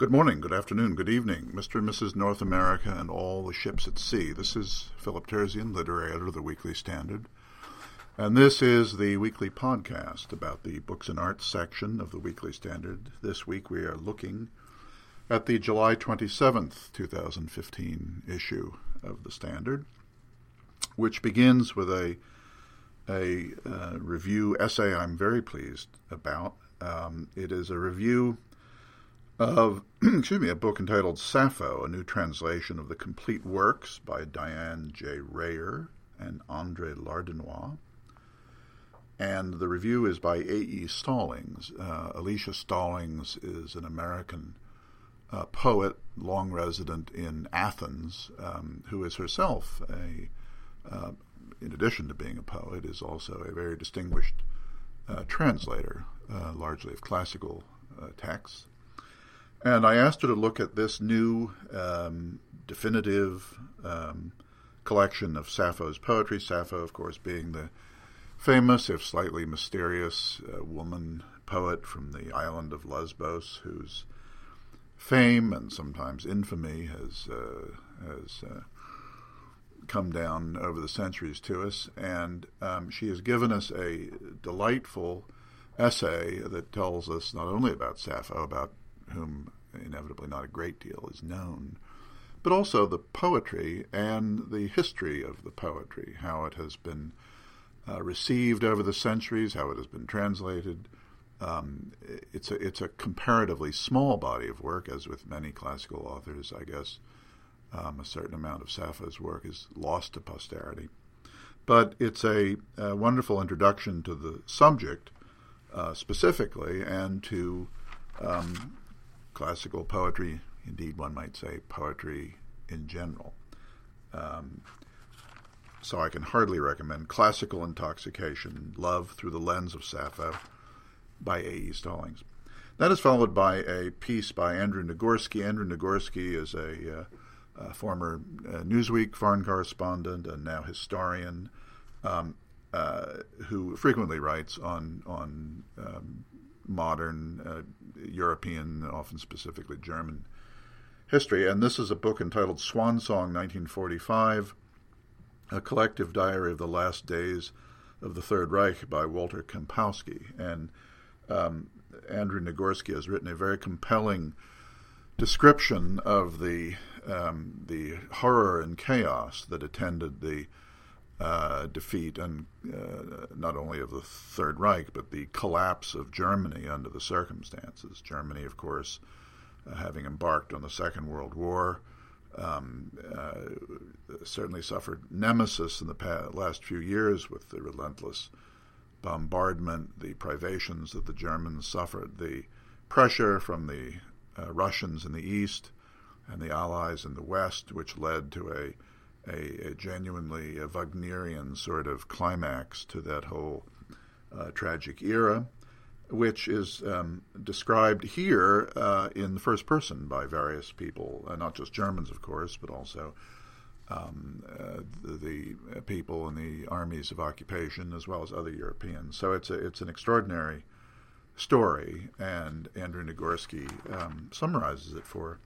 Good morning, good afternoon, good evening, Mr. and Mrs. North America and all the ships at sea. This is Philip Terzian, literary editor of the Weekly Standard. And this is the weekly podcast about the books and arts section of the Weekly Standard. This week we are looking at the July 27th, 2015 issue of the Standard, which begins with a, a uh, review essay I'm very pleased about. Um, it is a review of excuse me a book entitled Sappho, a new translation of the complete works by Diane J. Rayor and Andre Lardinois. And the review is by A.E. Stallings. Uh, Alicia Stallings is an American uh, poet, long resident in Athens, um, who is herself a, uh, in addition to being a poet, is also a very distinguished uh, translator, uh, largely of classical uh, texts. And I asked her to look at this new um, definitive um, collection of Sappho's poetry. Sappho, of course, being the famous, if slightly mysterious, uh, woman poet from the island of Lesbos, whose fame and sometimes infamy has uh, has uh, come down over the centuries to us. And um, she has given us a delightful essay that tells us not only about Sappho, about whom inevitably not a great deal is known, but also the poetry and the history of the poetry, how it has been uh, received over the centuries, how it has been translated. Um, it's a it's a comparatively small body of work, as with many classical authors, I guess. Um, a certain amount of Sappho's work is lost to posterity, but it's a, a wonderful introduction to the subject uh, specifically, and to um, classical poetry, indeed, one might say poetry in general. Um, so I can hardly recommend Classical Intoxication Love Through the Lens of Sappho by A.E. Stallings. That is followed by a piece by Andrew Nagorski. Andrew Nagorski is a, uh, a former uh, Newsweek foreign correspondent and now historian um, uh, who frequently writes on, on um, modern uh, European, often specifically German history. And this is a book entitled Swan Song 1945, a collective diary of the last days of the Third Reich by Walter Kempowski. And um, Andrew Nagorski has written a very compelling description of the um, the horror and chaos that attended the uh, defeat and uh, not only of the Third Reich, but the collapse of Germany under the circumstances. Germany, of course, uh, having embarked on the Second World War, um, uh, certainly suffered nemesis in the past, last few years with the relentless bombardment, the privations that the Germans suffered, the pressure from the uh, Russians in the east and the Allies in the west, which led to a a, a genuinely a Wagnerian sort of climax to that whole uh, tragic era, which is um, described here uh, in the first person by various people, uh, not just Germans, of course, but also um, uh, the, the, people in the armies of occupation as well as other Europeans. So it's a, it's an extraordinary story, and Andrew Nagorski um, summarizes it for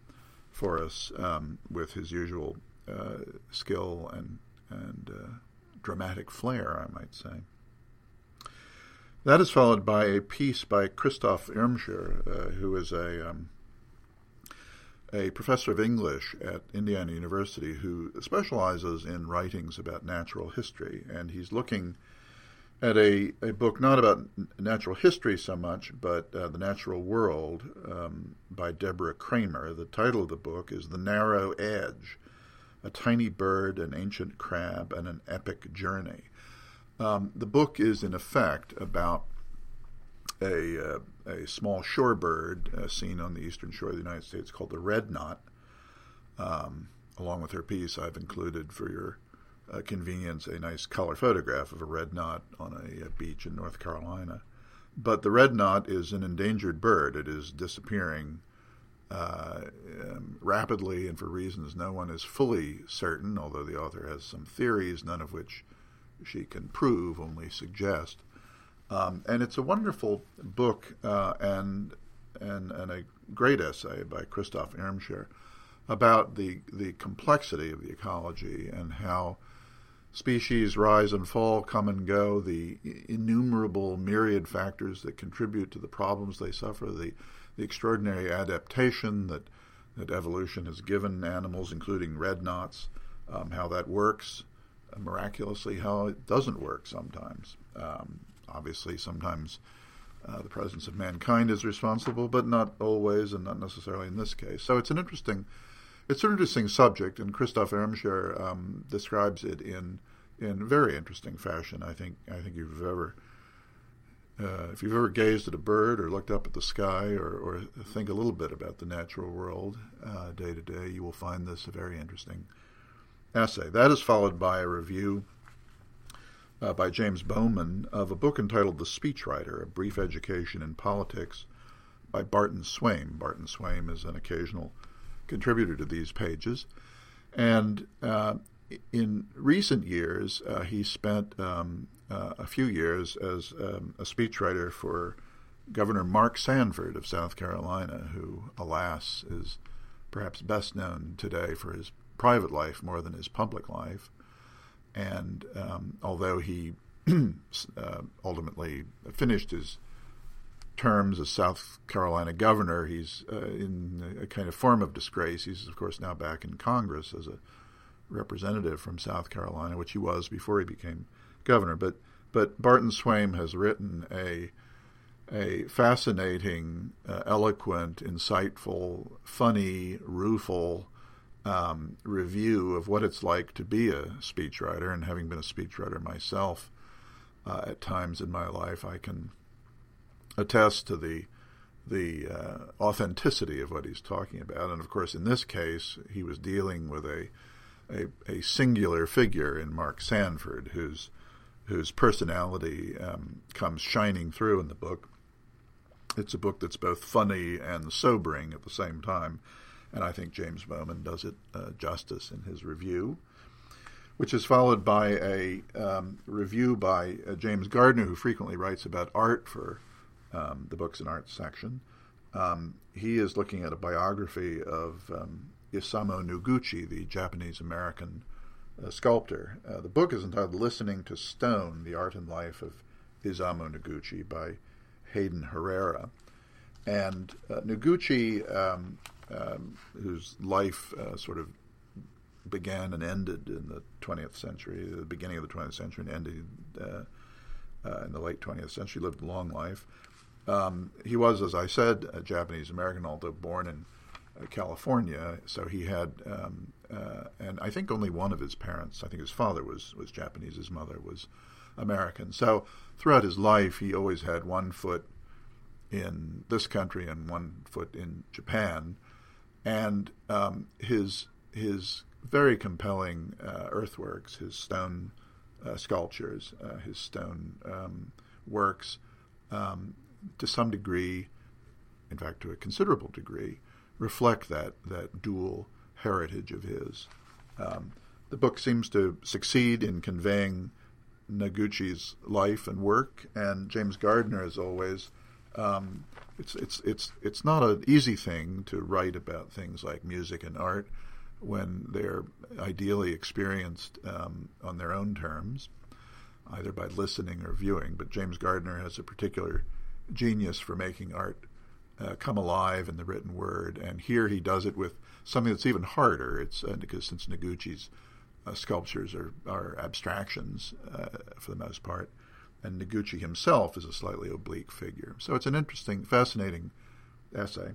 for us um, with his usual uh, skill and and uh, dramatic flair, I might say. That is followed by a piece by Christoph Irmscher, uh, who is a um, a professor of English at Indiana University who specializes in writings about natural history, and he's looking at a, a book not about natural history so much, but uh, the natural world um, by Deborah Cramer. The title of the book is The Narrow Edge a tiny bird, an ancient crab, and an epic journey. Um, the book is, in effect, about a, uh, a small shorebird uh, seen on the eastern shore of the United States called the red knot. Um, along with her piece, I've included for your uh, convenience a nice color photograph of a red knot on a, a beach in North Carolina. But the red knot is an endangered bird. It is disappearing uh, um, rapidly and for reasons no one is fully certain, although the author has some theories, none of which she can prove, only suggest. Um, and it's a wonderful book, uh, and and, and a great essay by Christoph Irmscher about the the complexity of the ecology and how species rise and fall, come and go, the innumerable myriad factors that contribute to the problems they suffer, the, the extraordinary adaptation that, that evolution has given animals, including red knots, um, how that works, uh, miraculously, how it doesn't work sometimes. Um, obviously, sometimes uh, the presence of mankind is responsible, but not always, and not necessarily in this case. So it's an interesting it's an interesting subject, and Christoph Irmscher um, describes it in in very interesting fashion. I think I think you've ever uh, if you've ever gazed at a bird or looked up at the sky or, or think a little bit about the natural world uh, day to day, you will find this a very interesting essay. That is followed by a review uh, by James Bowman of a book entitled The Speechwriter: A Brief Education in Politics by Barton Swaim. Barton Swaim is an occasional contributor to these pages. And uh, in recent years, uh, he spent um, uh, a few years as um, a speechwriter for Governor Mark Sanford of South Carolina, who, alas, is perhaps best known today for his private life more than his public life. And um, although he uh, ultimately finished his terms as South Carolina governor. He's uh, in a kind of form of disgrace. He's, of course, now back in Congress as a representative from South Carolina, which he was before he became governor. But but Barton Swaim has written a a fascinating, uh, eloquent, insightful, funny, rueful um, review of what it's like to be a speechwriter. And having been a speechwriter myself uh, at times in my life, I can attest to the the uh, authenticity of what he's talking about. And of course, in this case, he was dealing with a a, a singular figure in Mark Sanford, whose whose personality um, comes shining through in the book. It's a book that's both funny and sobering at the same time, and I think James Bowman does it uh, justice in his review, which is followed by a um, review by uh, James Gardner, who frequently writes about art for um, the Books and Arts section. Um, he is looking at a biography of um, Isamu Noguchi, the Japanese American uh, sculptor. Uh, the book is entitled Listening to Stone The Art and Life of Isamu Noguchi by Hayden Herrera. And uh, Noguchi, um, um, whose life uh, sort of began and ended in the 20th century, the beginning of the 20th century, and ended uh, uh, in the late 20th century, lived a long life. Um, he was, as I said, a Japanese American, although born in uh, California. So he had, um, uh, and I think only one of his parents, I think his father was was Japanese, his mother was American. So throughout his life, he always had one foot in this country and one foot in Japan, and um, his his very compelling uh, earthworks, his stone uh, sculptures, uh, his stone um, works. Um, to some degree, in fact, to a considerable degree, reflect that that dual heritage of his. Um, the book seems to succeed in conveying Noguchi's life and work, and James Gardner, as always, um, it's it's it's it's not an easy thing to write about things like music and art when they're ideally experienced um, on their own terms, either by listening or viewing. But James Gardner has a particular genius for making art uh, come alive in the written word. And here he does it with something that's even harder. It's uh, because since Noguchi's uh, sculptures are, are abstractions uh, for the most part, and Noguchi himself is a slightly oblique figure. So it's an interesting, fascinating essay.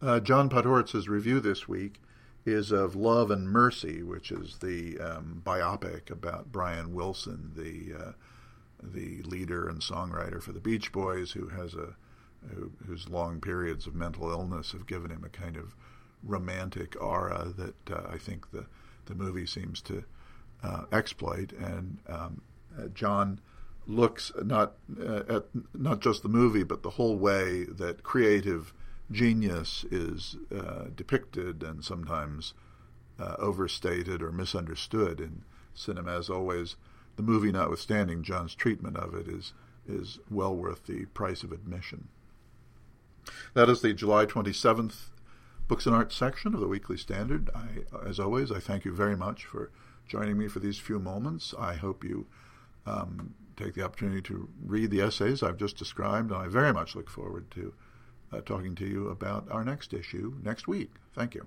Uh, John Podhoretz's review this week is of Love and Mercy, which is the um, biopic about Brian Wilson, the uh, the leader and songwriter for the Beach Boys, who has a who, whose long periods of mental illness have given him a kind of romantic aura that uh, I think the the movie seems to uh, exploit. And um, uh, John looks not uh, at not just the movie, but the whole way that creative genius is uh, depicted and sometimes uh, overstated or misunderstood in cinema. As always, the movie notwithstanding, John's treatment of it is is well worth the price of admission. That is the July 27th Books and Arts section of the Weekly Standard. I, as always, I thank you very much for joining me for these few moments. I hope you um, take the opportunity to read the essays I've just described, and I very much look forward to uh, talking to you about our next issue next week. Thank you.